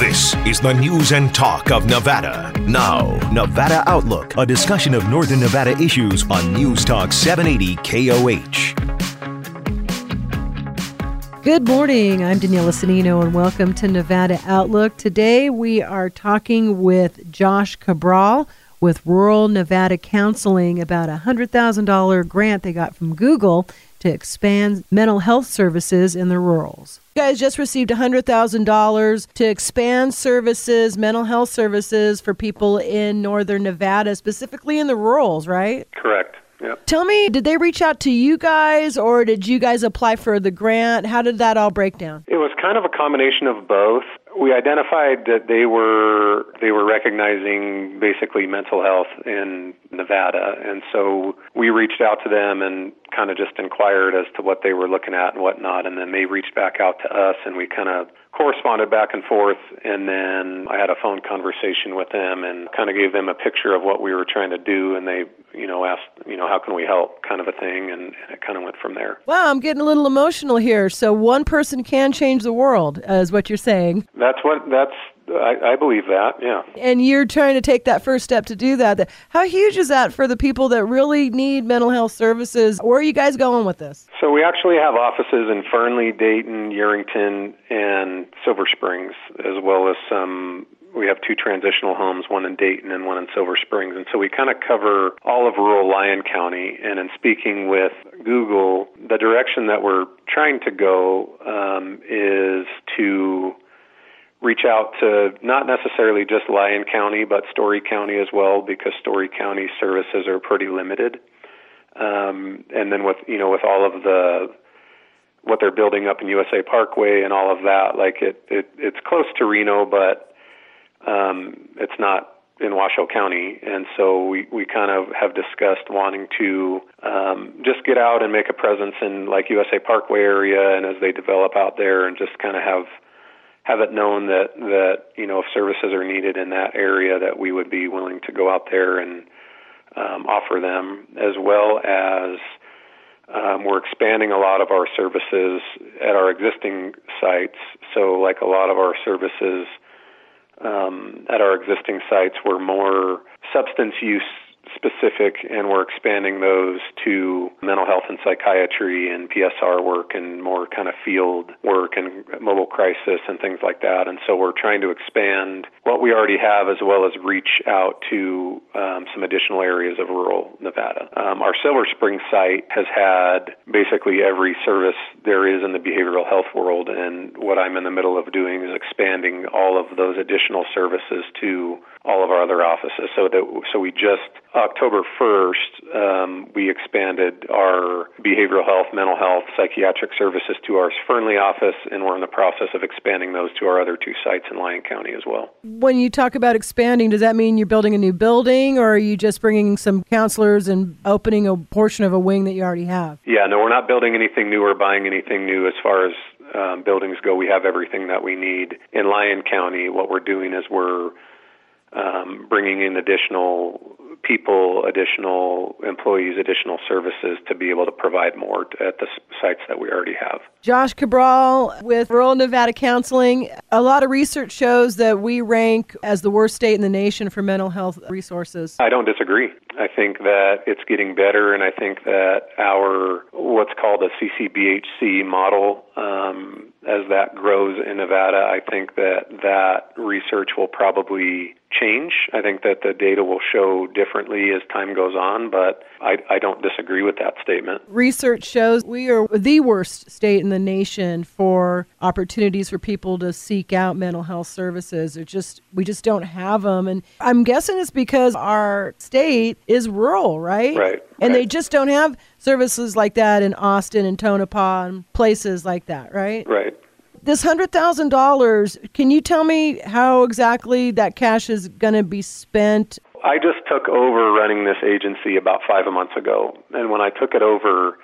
This is the news and talk of Nevada. Now, Nevada Outlook, a discussion of Northern Nevada issues on News Talk 780 KKOH. Good morning. I'm Daniela Sanino, and welcome to Nevada Outlook. Today we are talking with Josh Cabral with Rural Nevada Counseling about a $100,000 grant they got from Google to expand mental health services in the rurals. You guys just received $100,000 to expand services, mental health services for people in northern Nevada, specifically in the rurals, right? Correct. Yep. Tell me, did they reach out to you guys or did you guys apply for the grant? How did that all break down? It was kind of a combination of both. We identified that they were they were recognizing basically mental health in Nevada, and so we reached out to them and kind of just inquired as to what they were looking at and whatnot, and then they reached back out to us, and we kind of corresponded back and forth, and then I had a phone conversation with them and kind of gave them a picture of what we were trying to do, and they, you know, asked, you know, how can we help, kind of a thing, and and it kind of went from there. Wow, I'm getting a little emotional here. So one person can change the world, is what you're saying. That's what that's I, I, believe that, yeah. And you're trying to take that first step to do that. How huge is that for the people that really need mental health services? Where are you guys going with this? So we actually have offices in Fernley, Dayton, Yerington, and Silver Springs, as well as some we have two transitional homes, one in Dayton and one in Silver Springs. And so we kind of cover all of rural Lyon County. And in speaking with Google, the direction that we're trying to go um, is to reach out to not necessarily just Lyon County, but Storey County as well, because Storey County services are pretty limited. Um, and then with you know with all of the what they're building up in USA Parkway and all of that, like it, it it's close to Reno, but um, it's not in Washoe County, and so we we kind of have discussed wanting to um, just get out and make a presence in like USA Parkway area, and as they develop out there, and just kind of have have it known that that you know if services are needed in that area that we would be willing to go out there and um, offer them as well as um, we're expanding a lot of our services at our existing sites. So like a lot of our services um, at our existing sites were more substance use specific, and we're expanding those to mental health and psychiatry and PSR work and more kind of field work and mobile crisis and things like that. And so we're trying to expand what we already have as well as reach out to um, some additional areas of rural Nevada. Um, our Silver Spring site has had basically every service there is in the behavioral health world, and what I'm in the middle of doing is expanding all of those additional services to all of our other offices. So that so we just October 1st um, we expanded our behavioral health, mental health, psychiatric services to our Fernley office, and we're in the process of expanding those to our other two sites in Lyon County as well. When you talk about expanding, does that mean you're building a new building, or are you just bringing some counselors and opening a portion of a wing that you already have? Yeah, no, we're not building anything new or buying anything new as far as um, buildings go. We have everything that we need in Lyon County. What we're doing is we're um, bringing in additional people, additional employees, additional services to be able to provide more at the sites that we already have. Josh Cabral with Rural Nevada Counseling. A lot of research shows that we rank as the worst state in the nation for mental health resources. I don't disagree. I think that it's getting better, and I think that our what's called a CCBHC model, um, as that grows in Nevada, I think that that research will probably change. I think that the data will show differently as time goes on, but I, I don't disagree with that statement. Research shows we are the worst state in the nation for opportunities for people to seek out mental health services. It just we just don't have them, and I'm guessing it's because our state is rural, right? Right. And right. they just don't have services like that in Austin and Tonopah and places like that, right? Right. this hundred thousand dollars, can you tell me how exactly that cash is going to be spent? I just took over running this agency about five months ago, and when I took it over,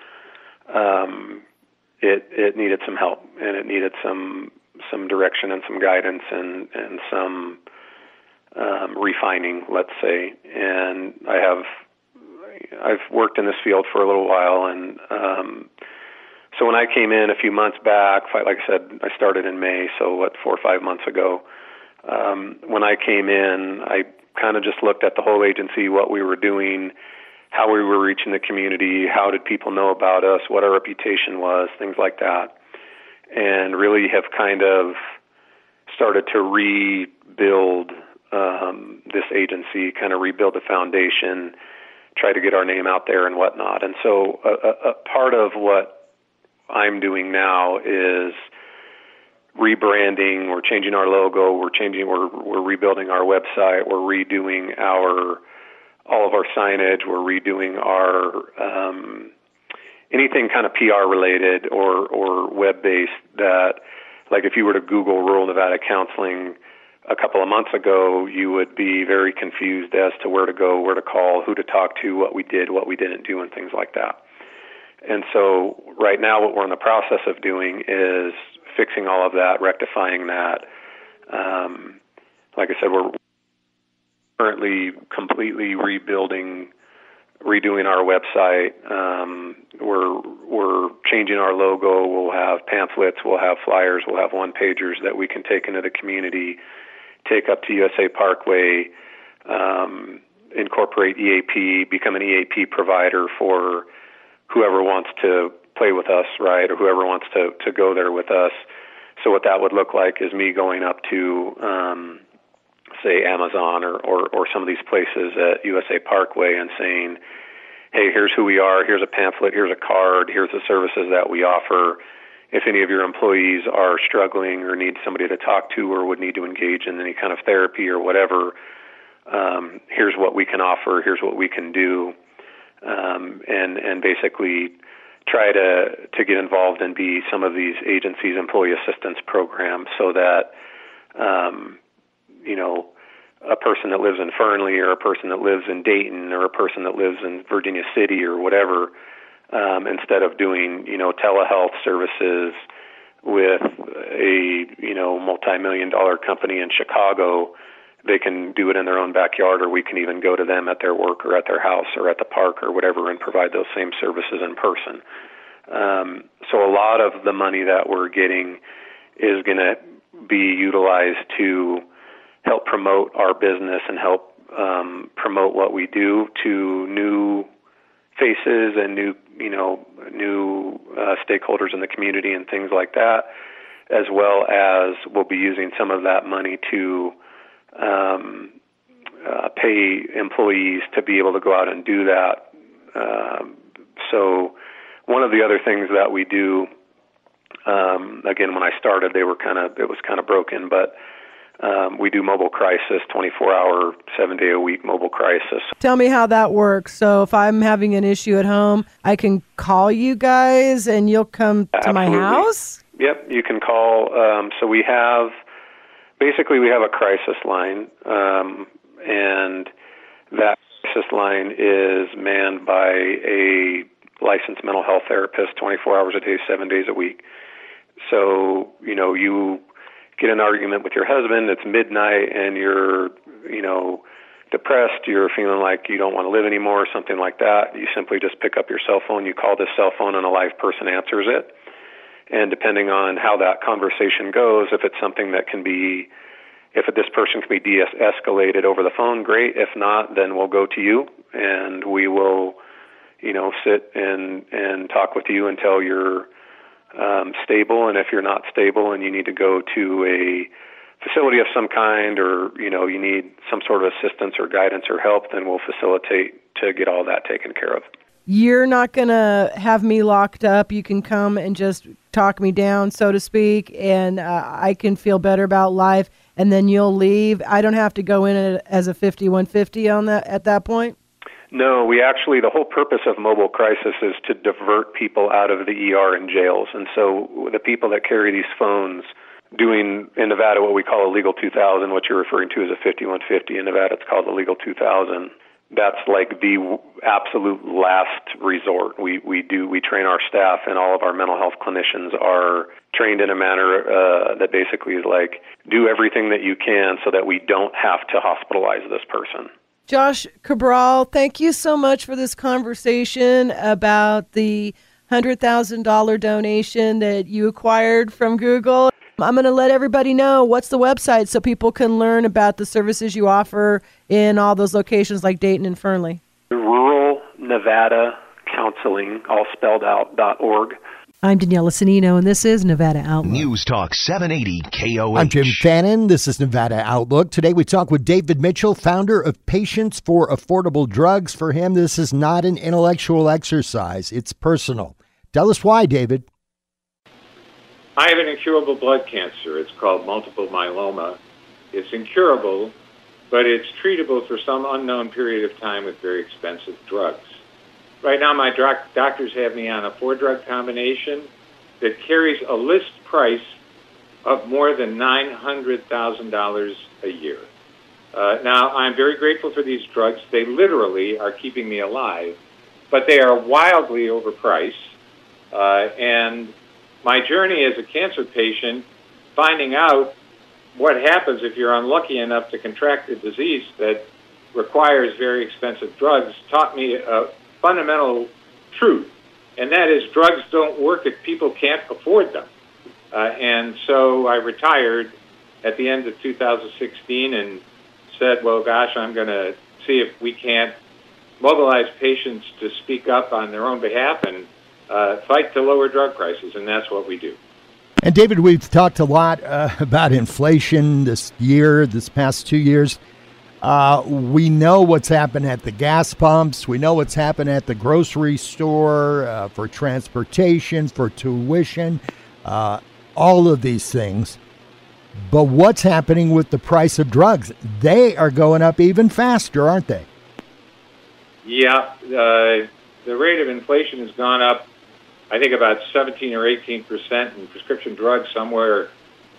um, it it needed some help and it needed some some direction and some guidance and and some um, refining, let's say. And I have I've worked in this field for a little while, and um, so when I came in a few months back, like I said, I started in May, so what four or five months ago. Um, when I came in, I kind of just looked at the whole agency, what we were doing, how we were reaching the community, how did people know about us, what our reputation was, things like that, and really have kind of started to rebuild um, this agency, kind of rebuild the foundation, try to get our name out there and whatnot. And so, a, a, a part of what I'm doing now is rebranding. We're changing our logo. We're changing. We're we're rebuilding our website. We're redoing our all of our signage. We're redoing our um, anything kind of PR related or or web based that like if you were to Google rural Nevada counseling a couple of months ago, you would be very confused as to where to go, where to call, who to talk to, what we did, what we didn't do, and things like that. And so, right now, what we're in the process of doing is fixing all of that, rectifying that. Um, like I said, we're currently completely rebuilding, redoing our website. Um, we're we're changing our logo. We'll have pamphlets. We'll have flyers. We'll have one pagers that we can take into the community, take up to USA Parkway, um, incorporate EAP, become an EAP provider for whoever wants to play with us, right, or whoever wants to to go there with us. So what that would look like is me going up to um, say Amazon or, or or some of these places at USA Parkway and saying, "Hey, here's who we are. Here's a pamphlet. Here's a card. Here's the services that we offer." If any of your employees are struggling or need somebody to talk to or would need to engage in any kind of therapy or whatever, um, here's what we can offer. Here's what we can do, um, and and basically try to to get involved and be some of these agencies' employee assistance programs, so that um, you know a person that lives in Fernley or a person that lives in Dayton or a person that lives in Virginia City or whatever, um, instead of doing you know telehealth services with a you know multi-million dollar company in Chicago they can do it in their own backyard, or we can even go to them at their work or at their house or at the park or whatever and provide those same services in person. Um, so a lot of the money that we're getting is going to be utilized to help promote our business and help um, promote what we do to new faces and new, you know, new uh, stakeholders in the community and things like that, as well as we'll be using some of that money to um, uh, pay employees to be able to go out and do that. Um, so, one of the other things that we do, um, again, when I started, they were kind of it was kind of broken, but um, we do mobile crisis, 24 hour, seven day a week mobile crisis. Tell me how that works. So if I'm having an issue at home, I can call you guys and you'll come to Absolutely. my house? Yep, you can call. Um, so we have basically we have a crisis line, um, and that crisis line is manned by a licensed mental health therapist 24 hours a day, seven days a week. So, you know, you get an argument with your husband, it's midnight, and you're, you know, depressed, you're feeling like you don't want to live anymore, something like that. You simply just pick up your cell phone, you call this cell phone, and a live person answers it and depending on how that conversation goes, if it's something that can be, if this person can be de-escalated over the phone, great. If not, then we'll go to you, and we will, you know, sit and and talk with you until you're um, stable. And if you're not stable and you need to go to a facility of some kind, or you know, you need some sort of assistance or guidance or help, then we'll facilitate to get all that taken care of you're not to have me locked up. You can come and just talk me down, so to speak, and uh, I can feel better about life. And then you'll leave. I don't have to go in as a 5150 on that at that point. No, we actually, the whole purpose of mobile crisis is to divert people out of the ER and jails. And so the people that carry these phones doing in Nevada what we call a legal 2000, what you're referring to as a 5150. In Nevada, it's called a legal 2000. That's like the absolute last resort. We we do we train our staff and all of our mental health clinicians are trained in a manner uh, that basically is like do everything that you can so that we don't have to hospitalize this person. Josh Cabral, thank you so much for this conversation about the $100,000 donation that you acquired from Google. I'm going to let everybody know what's the website so people can learn about the services you offer in all those locations like Dayton and Fernley. Rural Nevada Counseling, all spelled out, dot org. I'm Danielle Cianino, and this is Nevada Outlook. News Talk 780 KKOH. I'm Jim Fannin. This is Nevada Outlook. Today we talk with David Mitchell, founder of Patients for Affordable Drugs. For him, this is not an intellectual exercise, it's personal. Tell us why, David. I have an incurable blood cancer. It's called multiple myeloma. It's incurable, but it's treatable for some unknown period of time with very expensive drugs. Right now, my doc- doctors have me on a four drug combination that carries a list price of more than $900,000 a year. Uh, now, I'm very grateful for these drugs. They literally are keeping me alive, but they are wildly overpriced. Uh, and my journey as a cancer patient, finding out what happens if you're unlucky enough to contract a disease that requires very expensive drugs, taught me a fundamental truth, and that is drugs don't work if people can't afford them. Uh, and so I retired at the end of 2016 and said, well, gosh, I'm going to see if we can't mobilize patients to speak up on their own behalf and uh, fight to lower drug prices, and that's what we do. And David, we've talked a lot uh, about inflation this year, this past two years. Uh, we know what's happened at the gas pumps. We know what's happened at the grocery store uh, for transportation, for tuition, uh, all of these things. But what's happening with the price of drugs? They are going up even faster, aren't they? Yeah, uh, the rate of inflation has gone up I think about 17 or 18 percent, in prescription drugs somewhere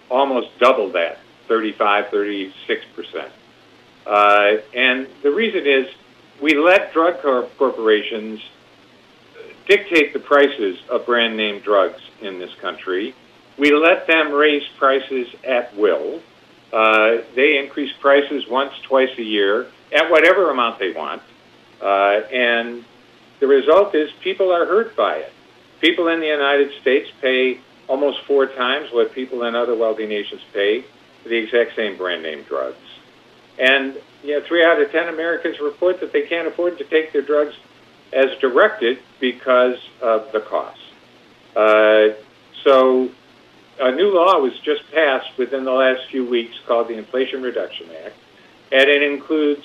almost double that, 35, 36 percent. Uh, and the reason is we let drug corporations dictate the prices of brand name drugs in this country. We let them raise prices at will. Uh, they increase prices once, twice a year at whatever amount they want. Uh, and the result is people are hurt by it. People in the United States pay almost four times what people in other wealthy nations pay for the exact same brand name drugs. And you know, three out of ten Americans report that they can't afford to take their drugs as directed because of the cost. Uh, so, a new law was just passed within the last few weeks called the Inflation Reduction Act, and it includes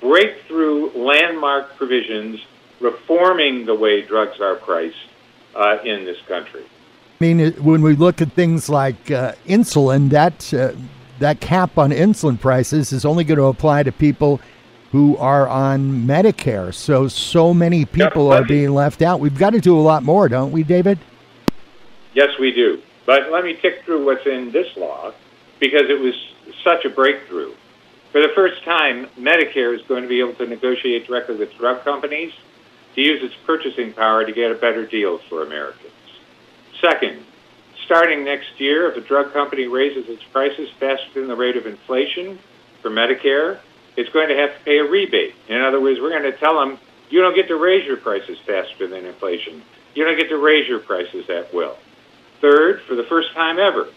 breakthrough landmark provisions reforming the way drugs are priced uh, in this country. I mean, when we look at things like uh, insulin, that uh, that cap on insulin prices is only going to apply to people who are on Medicare. So, so many people are being left out. We've got to do a lot more, don't we, David? Yes, we do. But let me tick through what's in this law because it was such a breakthrough. For the first time, Medicare is going to be able to negotiate directly with drug companies to use its purchasing power to get a better deal for Americans. Second, starting next year, if a drug company raises its prices faster than the rate of inflation for Medicare, it's going to have to pay a rebate. In other words, we're going to tell them, you don't get to raise your prices faster than inflation. You don't get to raise your prices at will. Third, for the first time ever,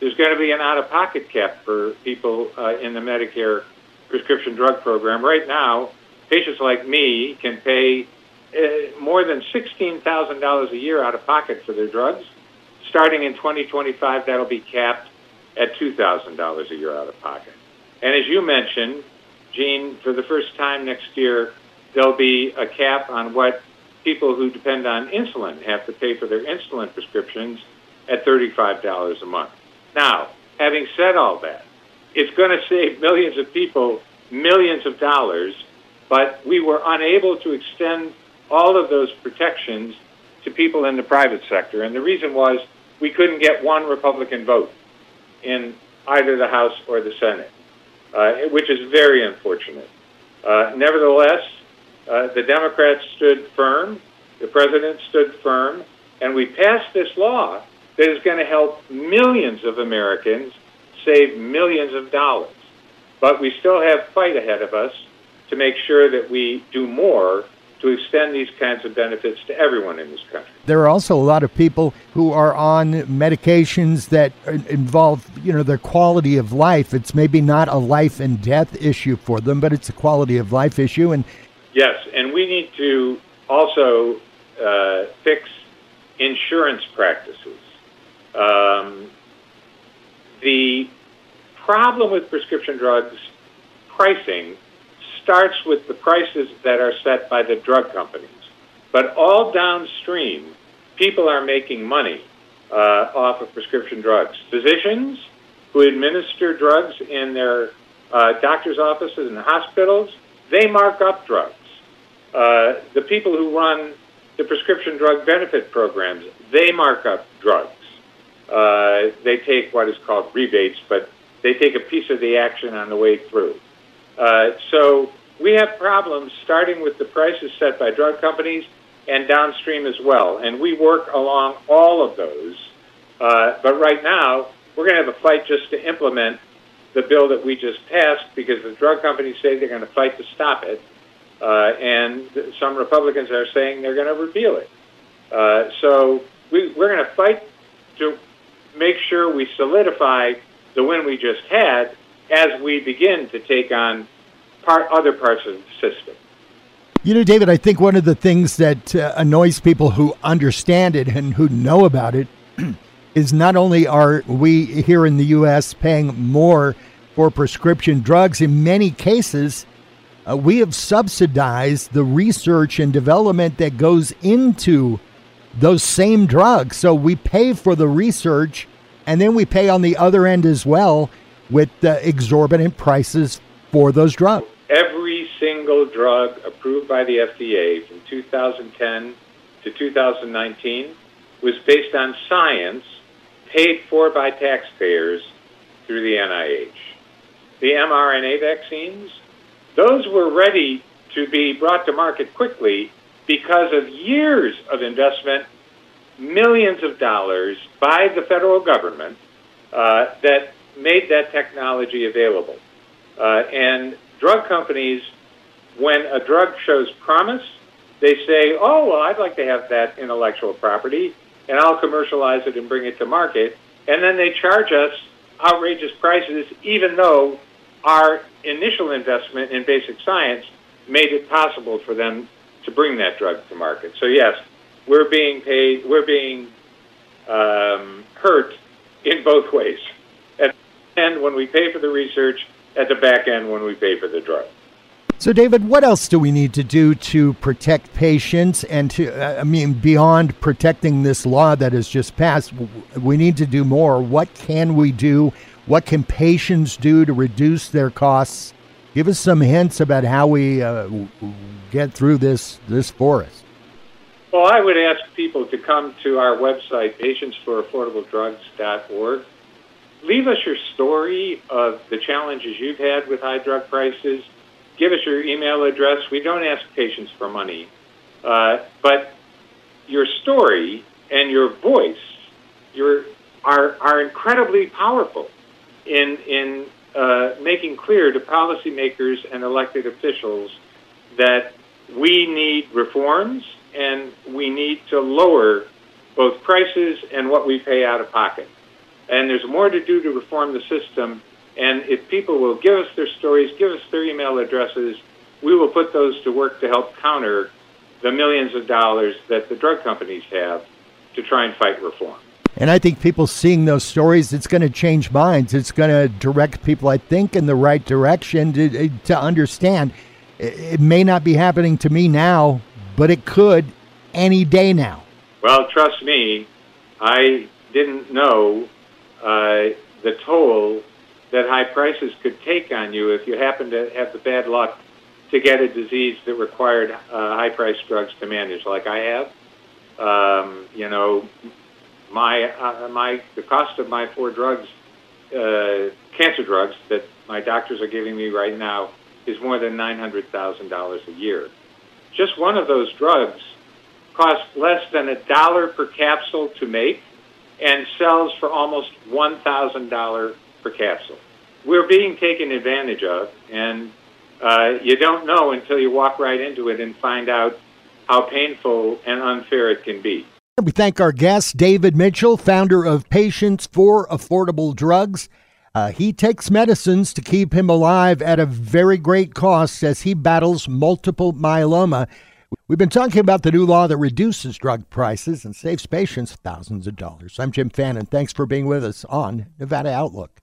there's going to be an out of pocket cap for people uh, in the Medicare prescription drug program. Right now, patients like me can pay uh, more than $16,000 a year out of pocket for their drugs. Starting in 2025, that'll be capped at $2,000 a year out of pocket. And as you mentioned, Gene, for the first time next year, there'll be a cap on what people who depend on insulin have to pay for their insulin prescriptions at $35 a month. Now, having said all that, it's going to save millions of people millions of dollars but we were unable to extend all of those protections to people in the private sector. And the reason was we couldn't get one Republican vote in either the House or the Senate, uh, which is very unfortunate. Uh, nevertheless, uh, the Democrats stood firm, the president stood firm, and we passed this law that is going to help millions of Americans save millions of dollars. But we still have fight ahead of us to make sure that we do more to extend these kinds of benefits to everyone in this country. There are also a lot of people who are on medications that involve, you know, their quality of life. It's maybe not a life and death issue for them, but it's a quality of life issue. And yes, and we need to also uh, fix insurance practices. Um, the problem with prescription drugs pricing starts with the prices that are set by the drug companies. But all downstream, people are making money uh, off of prescription drugs. Physicians who administer drugs in their uh, doctor's offices and hospitals, they mark up drugs. Uh, the people who run the prescription drug benefit programs, they mark up drugs. Uh, they take what is called rebates, but they take a piece of the action on the way through. Uh, so we have problems starting with the prices set by drug companies and downstream as well. And we work along all of those. Uh, but right now, we're going to have a fight just to implement the bill that we just passed because the drug companies say they're going to fight to stop it. Uh, and some Republicans are saying they're going to repeal it. Uh, so we, we're going to fight to make sure we solidify the win we just had as we begin to take on part, other parts of the system. You know, David, I think one of the things that uh, annoys people who understand it and who know about it is not only are we here in the U.S. paying more for prescription drugs, in many cases, uh, we have subsidized the research and development that goes into those same drugs. So we pay for the research and then we pay on the other end as well with exorbitant prices for those drugs every single drug approved by the FDA from 2010 to 2019 was based on science paid for by taxpayers through the NIH. The mRNA vaccines, those were ready to be brought to market quickly because of years of investment, millions of dollars by the federal government uh, that made that technology available. Uh, and drug companies, when a drug shows promise, they say, oh, well, I'd like to have that intellectual property, and I'll commercialize it and bring it to market. And then they charge us outrageous prices, even though our initial investment in basic science made it possible for them to bring that drug to market. So, yes, we're being paid, we're being um, hurt in both ways. And when we pay for the research, at the back end when we pay for the drug. So, David, what else do we need to do to protect patients and to, uh, I mean, beyond protecting this law that has just passed, we need to do more. What can we do? What can patients do to reduce their costs? Give us some hints about how we uh, get through this, this forest. Well, I would ask people to come to our website, patientsforaffordabledrugs.org leave us your story of the challenges you've had with high drug prices. Give us your email address. We don't ask patients for money, uh, but your story and your voice your, are, are incredibly powerful in, in uh, making clear to policymakers and elected officials that we need reforms and we need to lower both prices and what we pay out of pocket and there's more to do to reform the system. And if people will give us their stories, give us their email addresses, we will put those to work to help counter the millions of dollars that the drug companies have to try and fight reform. And I think people seeing those stories, it's going to change minds. It's going to direct people, I think, in the right direction to, eh, to understand it may not be happening to me now, but it could any day now. Well, trust me, I didn't know uh, the toll that high prices could take on you if you happen to have the bad luck to get a disease that required uh, high priced drugs to manage, like I have. Um, you know, my uh, my the cost of my four drugs, uh, cancer drugs that my doctors are giving me right now, is more than nine hundred thousand dollars a year. Just one of those drugs costs less than a dollar per capsule to make, and sells for almost one thousand dollar per capsule. We're being taken advantage of, and uh, you don't know until you walk right into it and find out how painful and unfair it can be. We thank our guest, David Mitchell, founder of Patients for Affordable Drugs. Uh, he takes medicines to keep him alive at a very great cost as he battles multiple myeloma. We've been talking about the new law that reduces drug prices and saves patients thousands of dollars. I'm Jim Fannin. Thanks for being with us on Nevada Outlook.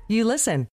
you listen.